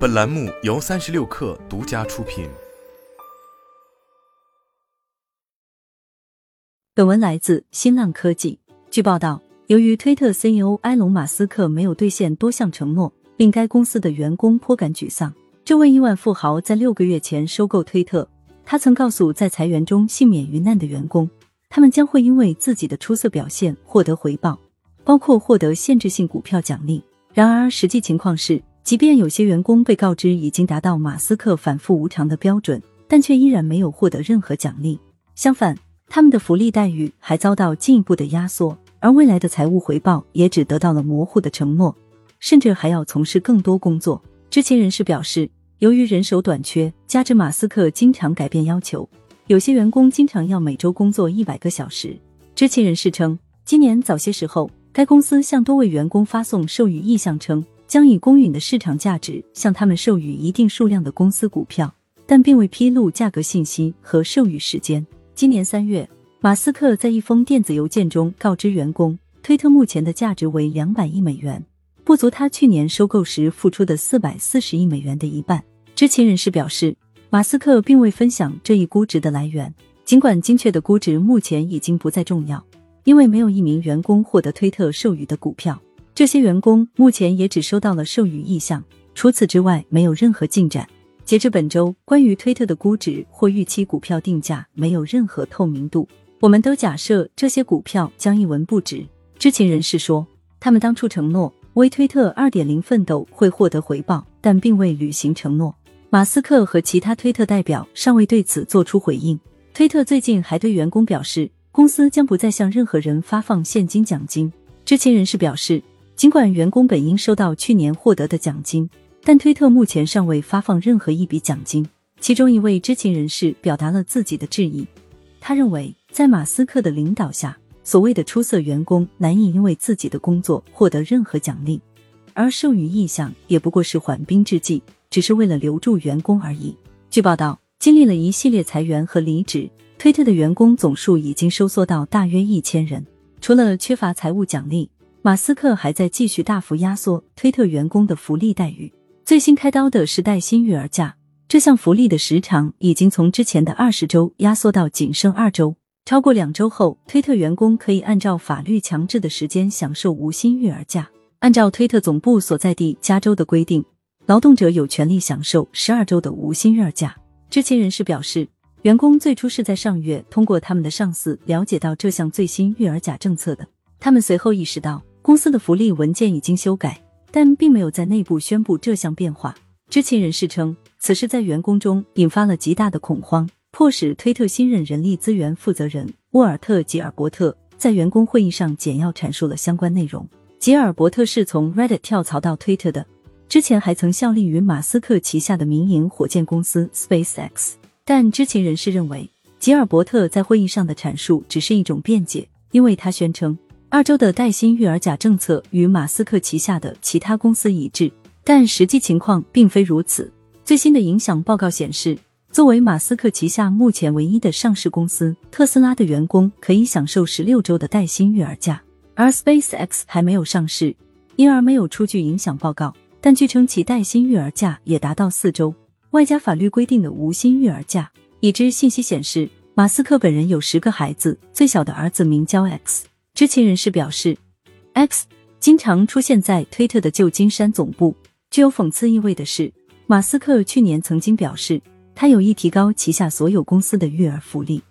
本栏目由三十六氪独家出品。本文来自新浪科技。据报道，由于推特 CEO 埃隆·马斯克没有兑现多项承诺，令该公司的员工颇感沮丧。这位亿万富豪在六个月前收购推特，他曾告诉在裁员中幸免于难的员工，他们将会因为自己的出色表现获得回报，包括获得限制性股票奖励。然而，实际情况是，即便有些员工被告知已经达到马斯克反复无常的标准，但却依然没有获得任何奖励。相反，他们的福利待遇还遭到进一步的压缩，而未来的财务回报也只得到了模糊的承诺，甚至还要从事更多工作。知情人士表示，由于人手短缺，加之马斯克经常改变要求，有些员工经常要每周工作一百个小时。知情人士称，今年早些时候。该公司向多位员工发送授予意向，称将以公允的市场价值向他们授予一定数量的公司股票，但并未披露价格信息和授予时间。今年三月，马斯克在一封电子邮件中告知员工，推特目前的价值为两百亿美元，不足他去年收购时付出的四百四十亿美元的一半。知情人士表示，马斯克并未分享这一估值的来源，尽管精确的估值目前已经不再重要。因为没有一名员工获得推特授予的股票，这些员工目前也只收到了授予意向，除此之外没有任何进展。截至本周，关于推特的估值或预期股票定价没有任何透明度。我们都假设这些股票将一文不值。知情人士说，他们当初承诺为推特二点零奋斗会获得回报，但并未履行承诺。马斯克和其他推特代表尚未对此作出回应。推特最近还对员工表示。公司将不再向任何人发放现金奖金。知情人士表示，尽管员工本应收到去年获得的奖金，但推特目前尚未发放任何一笔奖金。其中一位知情人士表达了自己的质疑，他认为在马斯克的领导下，所谓的出色员工难以因为自己的工作获得任何奖励，而授予意向也不过是缓兵之计，只是为了留住员工而已。据报道，经历了一系列裁员和离职。推特的员工总数已经收缩到大约一千人。除了缺乏财务奖励，马斯克还在继续大幅压缩推特员工的福利待遇。最新开刀的是带薪育儿假，这项福利的时长已经从之前的二十周压缩到仅剩二周。超过两周后，推特员工可以按照法律强制的时间享受无薪育儿假。按照推特总部所在地加州的规定，劳动者有权利享受十二周的无薪育儿假。知情人士表示。员工最初是在上月通过他们的上司了解到这项最新育儿假政策的。他们随后意识到公司的福利文件已经修改，但并没有在内部宣布这项变化。知情人士称，此事在员工中引发了极大的恐慌，迫使推特新任人力资源负责人沃尔特·吉尔伯特在员工会议上简要阐述了相关内容。吉尔伯特是从 Reddit 跳槽到推特的，之前还曾效力于马斯克旗下的民营火箭公司 SpaceX。但知情人士认为，吉尔伯特在会议上的阐述只是一种辩解，因为他宣称二周的带薪育儿假政策与马斯克旗下的其他公司一致，但实际情况并非如此。最新的影响报告显示，作为马斯克旗下目前唯一的上市公司，特斯拉的员工可以享受十六周的带薪育儿假，而 SpaceX 还没有上市，因而没有出具影响报告。但据称其带薪育儿假也达到四周。外加法律规定的无薪育儿假。已知信息显示，马斯克本人有十个孩子，最小的儿子名叫 X。知情人士表示，X 经常出现在推特的旧金山总部。具有讽刺意味的是，马斯克去年曾经表示，他有意提高旗下所有公司的育儿福利。